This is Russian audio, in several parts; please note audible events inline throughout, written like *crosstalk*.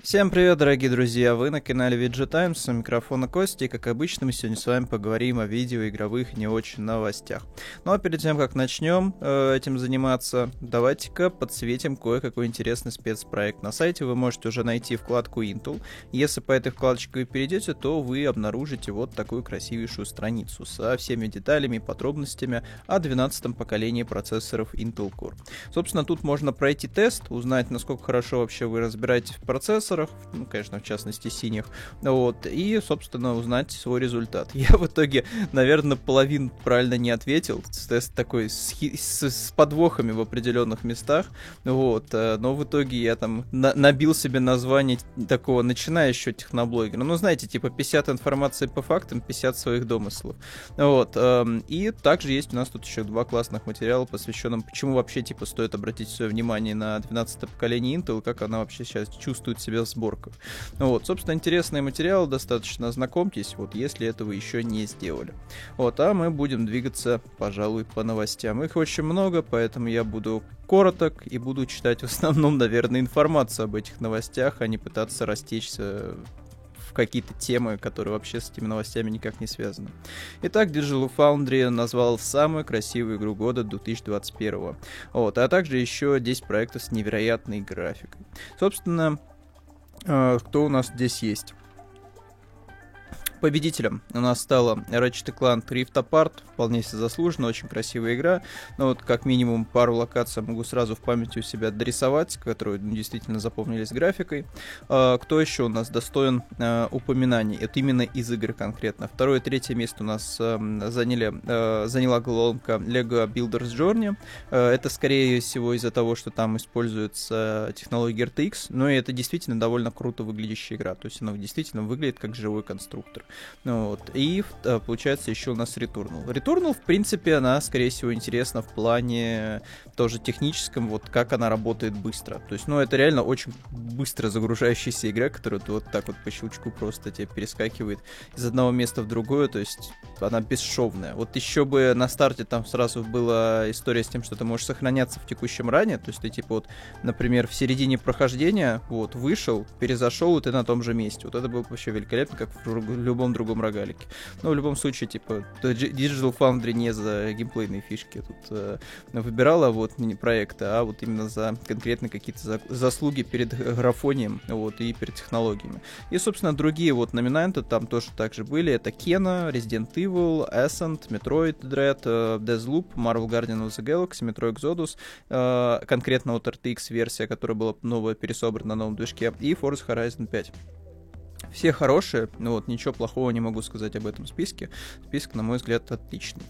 Всем привет, дорогие друзья! Вы на канале VG Times, у микрофона Кости, и как обычно мы сегодня с вами поговорим о видеоигровых не очень новостях. Ну а перед тем, как начнем э, этим заниматься, давайте-ка подсветим кое-какой интересный спецпроект. На сайте вы можете уже найти вкладку Intel. Если по этой вкладочке вы перейдете, то вы обнаружите вот такую красивейшую страницу со всеми деталями и подробностями о 12 поколении процессоров Intel Core. Собственно, тут можно пройти тест, узнать, насколько хорошо вообще вы разбираетесь в процессорах, процессорах, ну, конечно, в частности, синих, вот, и, собственно, узнать свой результат. *laughs* Я в итоге, наверное, половину правильно не ответил, тест такой с, с, с подвохами в определенных местах, вот, э, но в итоге я там на, набил себе название такого начинающего техноблогера, ну, знаете, типа 50 информации по фактам, 50 своих домыслов, вот, эм, и также есть у нас тут еще два классных материала, посвященных, почему вообще, типа, стоит обратить свое внимание на 12 поколение Intel, как она вообще сейчас чувствует себя сборках. Вот, собственно, интересные материалы достаточно, знакомьтесь, вот, если этого еще не сделали. Вот, а мы будем двигаться, пожалуй, по новостям. Их очень много, поэтому я буду короток и буду читать в основном, наверное, информацию об этих новостях, а не пытаться растечься в какие-то темы, которые вообще с этими новостями никак не связаны. Итак, Digital Foundry назвал самую красивую игру года 2021. Вот, а также еще 10 проектов с невероятной графикой. Собственно, а, кто у нас здесь есть? Победителем у нас стала Ratchet Clank Rift Apart, вполне себе заслуженно, очень красивая игра, но вот как минимум пару локаций могу сразу в памяти у себя дорисовать, которые ну, действительно запомнились графикой. А, кто еще у нас достоин а, упоминаний? Это именно из игры конкретно. Второе третье место у нас а, заняли, а, заняла головоломка Lego Builders Journey. А, это скорее всего из-за того, что там используется технология RTX, но это действительно довольно круто выглядящая игра, то есть она действительно выглядит как живой конструктор. Ну, вот. И э, получается еще у нас Returnal. Returnal, в принципе, она, скорее всего, интересна в плане тоже техническом, вот как она работает быстро. То есть, ну, это реально очень быстро загружающаяся игра, которая вот так вот по щелчку просто тебе перескакивает из одного места в другое, то есть она бесшовная. Вот еще бы на старте там сразу была история с тем, что ты можешь сохраняться в текущем ране, то есть ты типа вот, например, в середине прохождения, вот, вышел, перезашел, и ты на том же месте. Вот это было вообще великолепно, как в любом любом другом рогалике. Но в любом случае, типа, Digital Foundry не за геймплейные фишки тут э, выбирала вот не проекты, а вот именно за конкретно какие-то за, заслуги перед графонием, вот, и перед технологиями. И, собственно, другие вот номинанты там тоже также были. Это Kena, Resident Evil, Ascent, Metroid Dread, э, Deathloop, Marvel Guardian of the Galaxy, Metro Exodus, э, конкретно вот RTX версия, которая была новая пересобрана на новом движке, и Forza Horizon 5. Все хорошие, ну вот ничего плохого не могу сказать об этом списке. Список, на мой взгляд, отличный.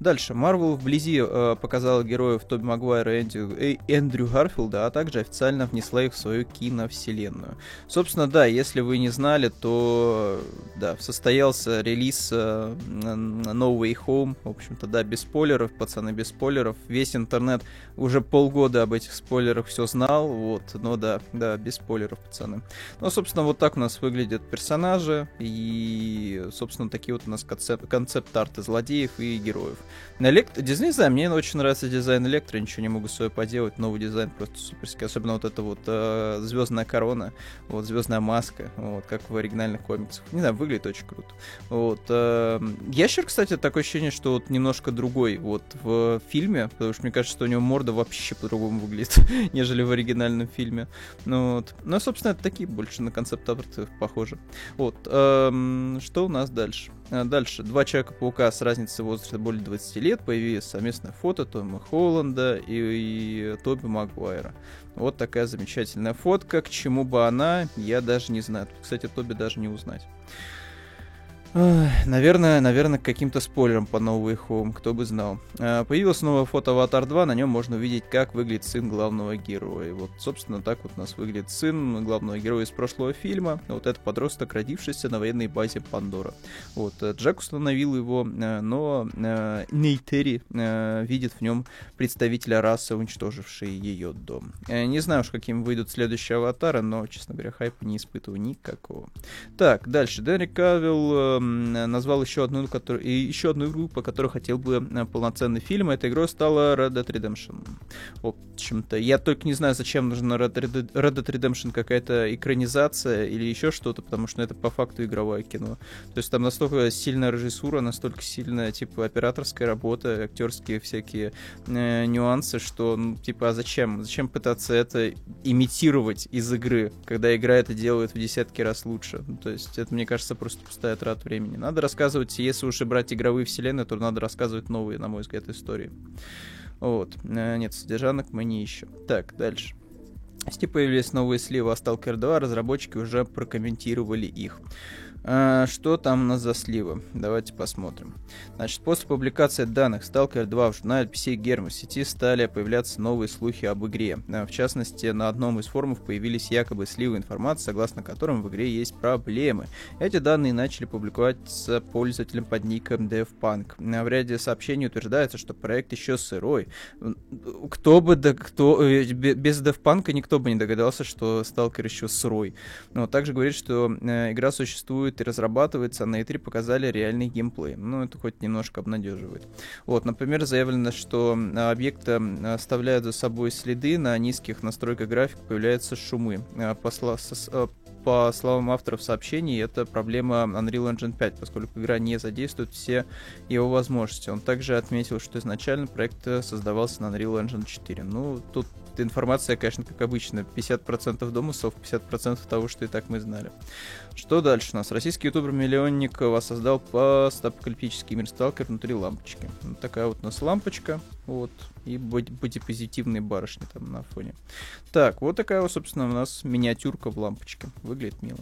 Дальше. Marvel вблизи э, показала героев Тоби Магуайра и Энди, э, Эндрю Гарфилда, а также официально внесла их в свою киновселенную. Собственно, да, если вы не знали, то да, состоялся релиз э, No Way Home. В общем-то, да, без спойлеров, пацаны, без спойлеров. Весь интернет уже полгода об этих спойлерах все знал, вот, но да, да, без спойлеров, пацаны. Ну, собственно, вот так у нас выглядит персонажи и, собственно, такие вот у нас концепт, концепт-арты злодеев и героев. На элект... Не знаю, мне очень нравится дизайн Электро, ничего не могу свое поделать, новый дизайн просто суперский, особенно вот эта вот э, звездная корона, вот звездная маска, вот, как в оригинальных комиксах. Не знаю, выглядит очень круто. Вот, э, Ящер, кстати, такое ощущение, что вот немножко другой вот в фильме, потому что мне кажется, что у него морда вообще по-другому выглядит, *laughs* нежели в оригинальном фильме. Ну, вот. Ну, собственно, это такие больше на концепт-арты похожи тоже. Вот. Эм, что у нас дальше? Э, дальше. Два Человека-паука с разницей возраста более 20 лет. Появилось совместное фото Тома Холланда и, и Тоби Магуайра. Вот такая замечательная фотка. К чему бы она, я даже не знаю. Кстати, Тоби даже не узнать. Наверное, наверное, каким-то спойлером по новой Home, кто бы знал. А, появилось новое фото Аватар 2, на нем можно увидеть, как выглядит сын главного героя. Вот, собственно, так вот у нас выглядит сын главного героя из прошлого фильма. Вот это подросток, родившийся на военной базе Пандора. Вот, э, Джек установил его, э, но э, Нейтери видит в нем представителя расы, уничтожившей ее дом. Не знаю уж, каким выйдут следующие аватары, но, честно говоря, хайпа не испытываю никакого. Так, дальше. Дэнни Кавилл назвал еще одну, который, и еще одну игру, по которой хотел бы полноценный фильм. Этой игрой стала Red Dead Redemption. В общем-то, я только не знаю, зачем нужна Red Dead, Red Dead Redemption какая-то экранизация или еще что-то, потому что это по факту игровое кино. То есть там настолько сильная режиссура, настолько сильная, типа, операторская работа, актерские всякие э, нюансы, что, ну, типа, а зачем? Зачем пытаться это имитировать из игры, когда игра это делает в десятки раз лучше? Ну, то есть это, мне кажется, просто пустая трата времени. Надо рассказывать, если уж и брать игровые вселенные, то надо рассказывать новые, на мой взгляд, истории. Вот. Э, нет, содержанок мы не ищем. Так, дальше. Steam появились новые сливы о Stalker 2, разработчики уже прокомментировали их. А, что там у нас за сливы? Давайте посмотрим. Значит, после публикации данных Stalker 2 в журнале PC Gamer в сети стали появляться новые слухи об игре. А, в частности, на одном из форумов появились якобы сливы информации, согласно которым в игре есть проблемы. Эти данные начали публиковаться пользователям под ником DevPunk. А, в ряде сообщений утверждается, что проект еще сырой. Кто бы да кто э, без DevPunk никто бы не догадался, что Stalker еще сырой. Но также говорит, что э, игра существует существует и разрабатывается, а на E3 показали реальный геймплей. Ну, это хоть немножко обнадеживает. Вот, например, заявлено, что объекты оставляют за собой следы, на низких настройках графика появляются шумы. А, а, по словам авторов сообщений, это проблема Unreal Engine 5, поскольку игра не задействует все его возможности. Он также отметил, что изначально проект создавался на Unreal Engine 4. Ну, тут информация, конечно, как обычно, 50% домыслов, 50% того, что и так мы знали. Что дальше у нас? Российский ютубер-миллионник воссоздал постапокалиптический мир сталкер внутри лампочки. Вот такая вот у нас лампочка, вот, и бодипозитивные барышни там на фоне. Так, вот такая вот, собственно, у нас миниатюрка в лампочке. Выглядит мило.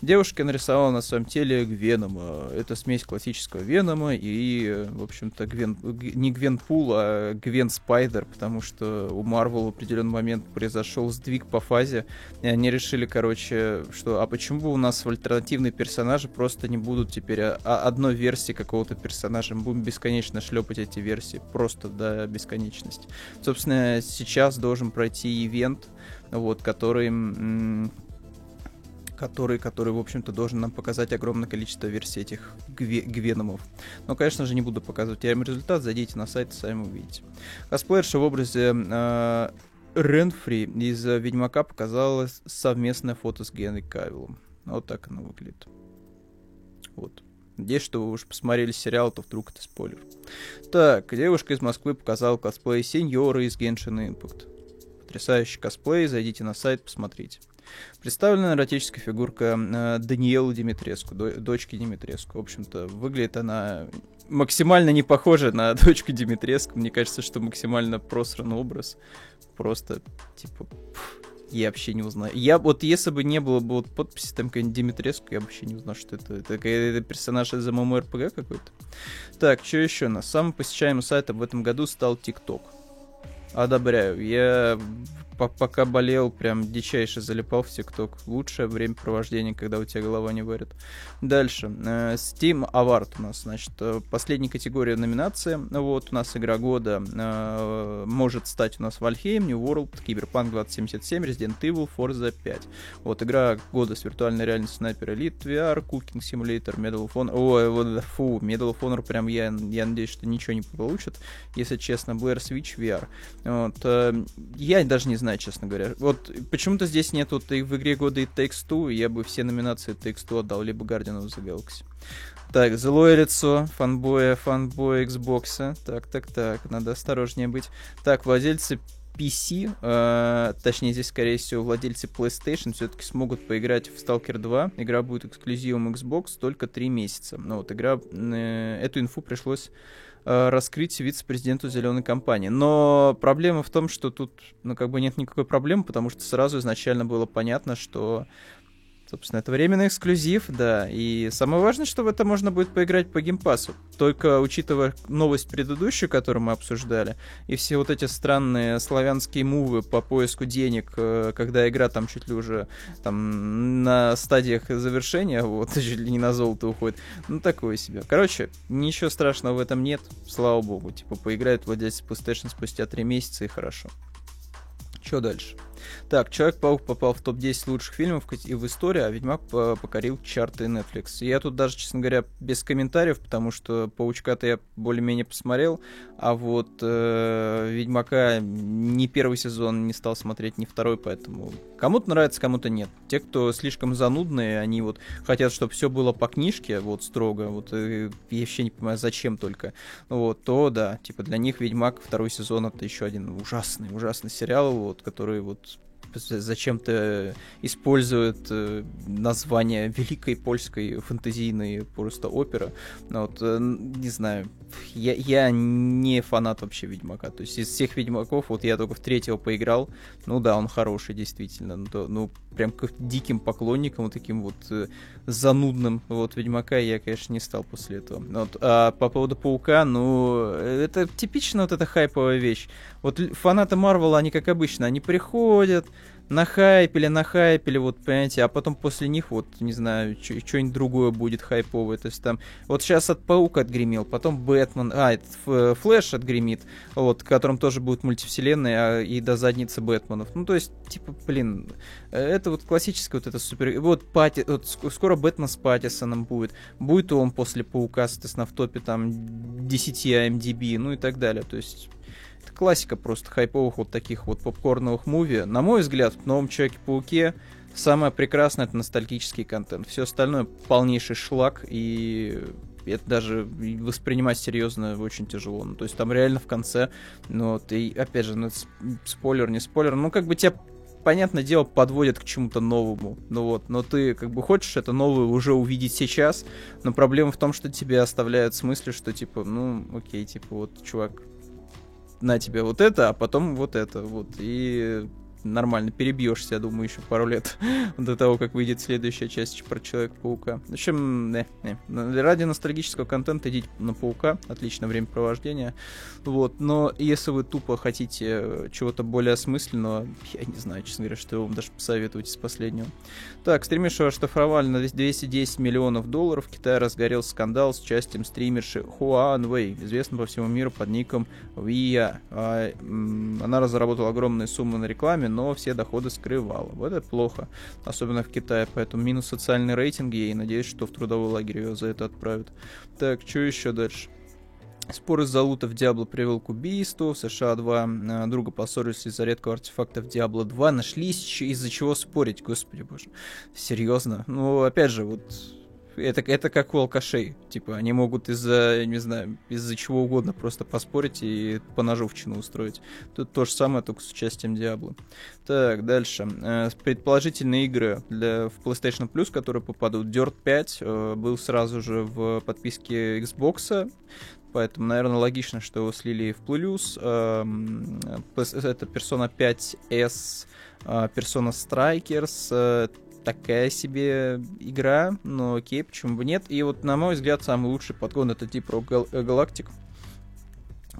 Девушка нарисовала на своем теле Гвенома. Это смесь классического Венома и, в общем-то, Гвен... не Гвенпул, а Гвен Спайдер, потому что у Марвел в определенный момент произошел сдвиг по фазе, и они решили, короче, что а почему бы у нас в альтернативные персонажи просто не будут теперь а, а одной версии какого-то персонажа, мы будем бесконечно шлепать эти версии, просто до бесконечности. Собственно, сейчас должен пройти ивент, вот, который который, который, в общем-то, должен нам показать огромное количество версий этих гве- гвеномов. Но, конечно же, не буду показывать я им результат, зайдите на сайт и сами увидите. Косплеерша в образе э, Ренфри из Ведьмака показала совместное фото с Генри Кавиллом. Вот так оно выглядит. Вот. Надеюсь, что вы уж посмотрели сериал, то вдруг это спойлер. Так, девушка из Москвы показала косплей сеньора из Genshin Impact. Потрясающий косплей, зайдите на сайт, посмотрите. Представлена эротическая фигурка э, Даниэлы Димитреску, до, дочки Димитреску. В общем-то, выглядит она максимально не похожа на *laughs* дочку Димитреску. Мне кажется, что максимально просранный образ. Просто, типа, пфф, я вообще не узнаю. Я вот, если бы не было бы вот подписи там какой-нибудь Димитреску, я вообще не узнал, что это. Это, это персонаж из MMORPG какой-то. Так, что еще у нас? Самым посещаемым сайтом в этом году стал TikTok. Одобряю. Я пока болел, прям дичайше залипал в ТикТок. Лучшее времяпровождение, когда у тебя голова не варит. Дальше. Э, Steam Award у нас, значит, э, последняя категория номинации. Вот, у нас игра года э, может стать у нас Valheim, New World, Cyberpunk 2077, Resident Evil, Forza 5. Вот, игра года с виртуальной реальностью Sniper Elite VR, Cooking Simulator, Medal of Honor. Ой, вот, фу, Medal of Honor прям я, я надеюсь, что ничего не получит. Если честно, Blair Switch VR. Вот, я даже не знаю, честно говоря. Вот почему-то здесь нет вот и в игре года и Takes Two, я бы все номинации Takes Two отдал, либо Guardian of the Galaxy. Так, злое лицо фанбоя, фанбоя Xbox. Так, так, так, надо осторожнее быть. Так, владельцы PC, э, точнее здесь, скорее всего, владельцы PlayStation все-таки смогут поиграть в Stalker 2. Игра будет эксклюзивом Xbox только 3 месяца. Но вот игра, э, эту инфу пришлось раскрыть вице-президенту зеленой компании. Но проблема в том, что тут, ну, как бы нет никакой проблемы, потому что сразу изначально было понятно, что Собственно, это временный эксклюзив, да. И самое важное, что в это можно будет поиграть по геймпасу. Только учитывая новость предыдущую, которую мы обсуждали, и все вот эти странные славянские мувы по поиску денег, э, когда игра там чуть ли уже там на стадиях завершения, *laughs* вот, чуть ли не на золото уходит. Ну, такое себе. Короче, ничего страшного в этом нет, слава богу. Типа, поиграют владельцы PlayStation спустя три месяца и хорошо. Что дальше? Так, Человек-паук попал в топ-10 лучших фильмов и в истории, а Ведьмак покорил чарты Netflix. Я тут даже, честно говоря, без комментариев, потому что Паучка-то я более-менее посмотрел, а вот э, Ведьмака ни первый сезон не стал смотреть, ни второй, поэтому кому-то нравится, кому-то нет. Те, кто слишком занудные, они вот хотят, чтобы все было по книжке, вот строго, вот э, я вообще не понимаю, зачем только, вот, то да, типа для них Ведьмак второй сезон это еще один ужасный, ужасный сериал, вот, который вот зачем-то используют э, название великой польской фэнтезийной просто оперы. Но вот, э, не знаю, я, я не фанат вообще Ведьмака. То есть из всех Ведьмаков, вот я только в третьего поиграл. Ну да, он хороший, действительно. Ну, ну прям к диким поклонникам, вот таким вот э, занудным вот Ведьмака я, конечно, не стал после этого. Вот, а по поводу Паука, ну, это типично вот эта хайповая вещь. Вот фанаты Марвела, они как обычно, они приходят, нахайпили, нахайпили, вот, понимаете, а потом после них, вот, не знаю, что-нибудь другое будет хайповое, то есть там, вот сейчас от Паука отгремел, потом Бэтмен, а, это Флэш отгремит, вот, в котором тоже будет мультивселенная, а, и до задницы Бэтменов, ну, то есть, типа, блин, это вот классическая вот это супер, вот, Пати, вот скоро Бэтмен с Паттисоном будет, будет он после Паука, соответственно, в топе, там, 10 IMDb, ну, и так далее, то есть классика просто хайповых вот таких вот попкорновых муви. На мой взгляд, в новом Человеке-пауке самое прекрасное это ностальгический контент. Все остальное полнейший шлак, и это даже воспринимать серьезно очень тяжело. Ну, то есть там реально в конце, ну и опять же, ну, спойлер, не спойлер, ну как бы тебя понятное дело, подводят к чему-то новому. Ну вот, но ты как бы хочешь это новое уже увидеть сейчас, но проблема в том, что тебе оставляют смысле, что типа, ну, окей, типа, вот, чувак, на тебе вот это, а потом вот это, вот. И нормально перебьешься, я думаю, еще пару лет *laughs* до того, как выйдет следующая часть про Человека-паука. В общем, не, не. ради ностальгического контента идите на Паука, отличное времяпровождение. Вот, но если вы тупо хотите чего-то более осмысленного, я не знаю, честно говоря, что вам даже посоветовать из последнего. Так, стримершу оштрафовали на 210 миллионов долларов. В Китае разгорелся скандал с участием стримерши Хуан Вэй, известной по всему миру под ником Вия. А, она разработала огромные суммы на рекламе, но все доходы скрывала. Вот это плохо, особенно в Китае, поэтому минус социальные рейтинги, и надеюсь, что в трудовой лагерь ее за это отправят. Так, что еще дальше? Спор из-за лута в Диабло привел к убийству. В США два э, друга поссорились из-за редкого артефакта в Диабло 2. Нашлись из-за чего спорить, господи боже. Серьезно? Ну, опять же, вот это, это как у алкашей. Типа, они могут из-за, не знаю, из-за чего угодно просто поспорить и по ножовщину устроить. Тут то же самое, только с участием Диабло. Так, дальше. Э, предположительные игры для, в PlayStation Plus, которые попадут. Dirt 5 э, был сразу же в подписке Xbox. Поэтому, наверное, логично, что его слили в плюс. Эм, это Persona 5S, Persona Strikers, такая себе игра, но окей, почему бы нет. И вот, на мой взгляд, самый лучший подгон это тип Rogue Galactic.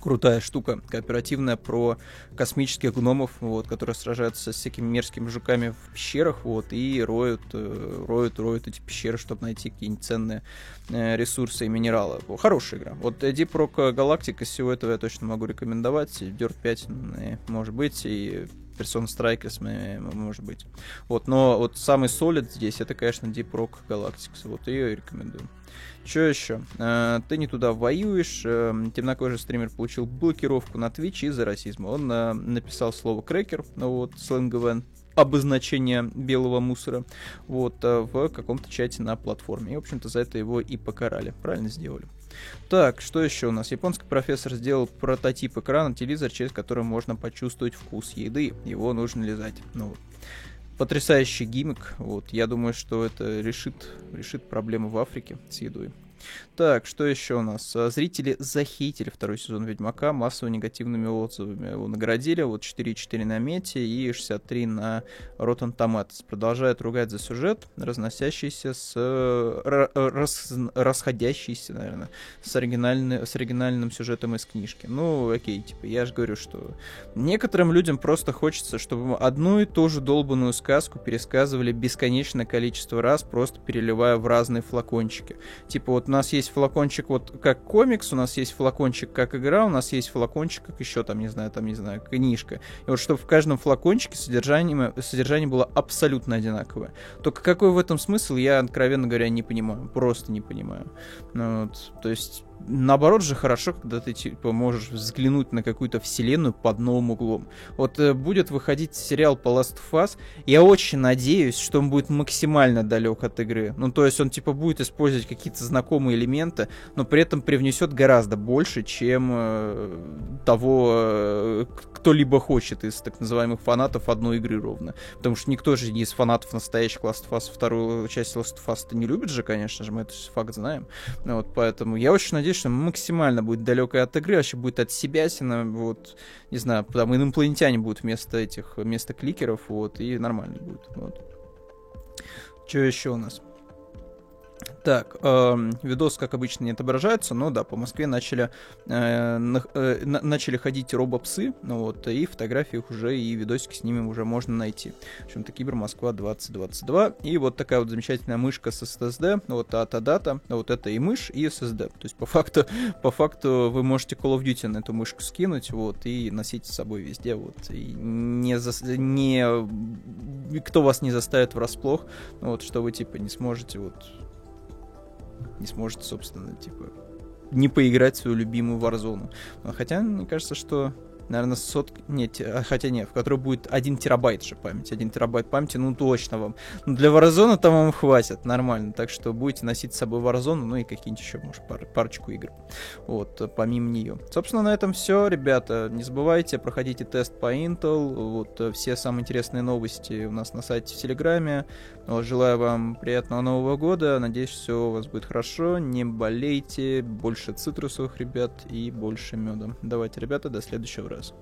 Крутая штука, кооперативная про космических гномов, вот, которые сражаются с всякими мерзкими жуками в пещерах, вот, и роют, э, роют, роют эти пещеры, чтобы найти какие-нибудь ценные э, ресурсы и минералы. Хорошая игра. Вот Deep Rock Galactic из всего этого я точно могу рекомендовать. Dirt 5, э, может быть, и Persona Strikers, может быть. Вот, но вот самый солид здесь, это, конечно, Deep Rock Galactics. Вот ее рекомендую. Что еще? Э, ты не туда воюешь. Э, темнокожий стример получил блокировку на Twitch из-за расизма. Он э, написал слово крекер, ну вот, сленговое обозначение белого мусора, вот, в каком-то чате на платформе. И, в общем-то, за это его и покарали. Правильно сделали. Так, что еще у нас? Японский профессор сделал прототип экрана телевизор, через который можно почувствовать вкус еды. Его нужно лизать. Ну. Потрясающий гиммик. Вот, я думаю, что это решит, решит проблемы в Африке с едой. Так, что еще у нас? А, зрители захейтили второй сезон Ведьмака массово негативными отзывами. Его наградили, вот 4,4 на Мете и 63 на Rotten Tomatoes. Продолжают ругать за сюжет, разносящийся с... Э, рас, расходящийся, наверное, с, оригинальный, с оригинальным сюжетом из книжки. Ну, окей, типа, я же говорю, что некоторым людям просто хочется, чтобы одну и ту же долбанную сказку пересказывали бесконечное количество раз, просто переливая в разные флакончики. Типа, вот у нас есть флакончик вот как комикс, у нас есть флакончик как игра, у нас есть флакончик как еще там, не знаю, там, не знаю, книжка. И вот чтобы в каждом флакончике содержание, содержание было абсолютно одинаковое. Только какой в этом смысл, я, откровенно говоря, не понимаю. Просто не понимаю. Ну, вот, то есть наоборот же хорошо, когда ты типа можешь взглянуть на какую-то вселенную под новым углом. Вот э, будет выходить сериал по Last of Us, я очень надеюсь, что он будет максимально далек от игры. Ну, то есть он типа будет использовать какие-то знакомые элементы, но при этом привнесет гораздо больше, чем э, того, э, кто-либо хочет из так называемых фанатов одной игры ровно. Потому что никто же не из фанатов настоящих Last of Us вторую часть Last of Us не любит же, конечно же, мы это факт знаем. Вот поэтому я очень надеюсь, что максимально будет далекой от игры, вообще будет от себя, вот, не знаю, там инопланетяне будут вместо этих, вместо кликеров, вот, и нормально будет, вот. Что еще у нас? Так, э, видос, как обычно, не отображается, но да, по Москве начали, э, э, на, начали ходить робопсы, ну вот, и фотографии их уже, и видосики с ними уже можно найти. В общем-то, Кибер Москва 2022. И вот такая вот замечательная мышка с SSD, вот ата дата, вот это и мышь, и SSD. То есть, по факту, *laughs* по факту вы можете Call of Duty на эту мышку скинуть, вот, и носить с собой везде, вот, и не, за, не, кто вас не заставит врасплох, вот, что вы, типа, не сможете, вот, не сможет, собственно, типа, не поиграть в свою любимую Warzone. Хотя, мне кажется, что наверное, сот... Нет, а, хотя нет, в которой будет 1 терабайт же памяти. 1 терабайт памяти, ну, точно вам. Но для Warzone там вам хватит, нормально. Так что будете носить с собой Warzone, ну и какие-нибудь еще, может, пар... парочку игр. Вот, помимо нее. Собственно, на этом все, ребята. Не забывайте, проходите тест по Intel. Вот, все самые интересные новости у нас на сайте в Телеграме. Желаю вам приятного Нового года. Надеюсь, все у вас будет хорошо. Не болейте. Больше цитрусовых, ребят, и больше меда. Давайте, ребята, до следующего раза. videos.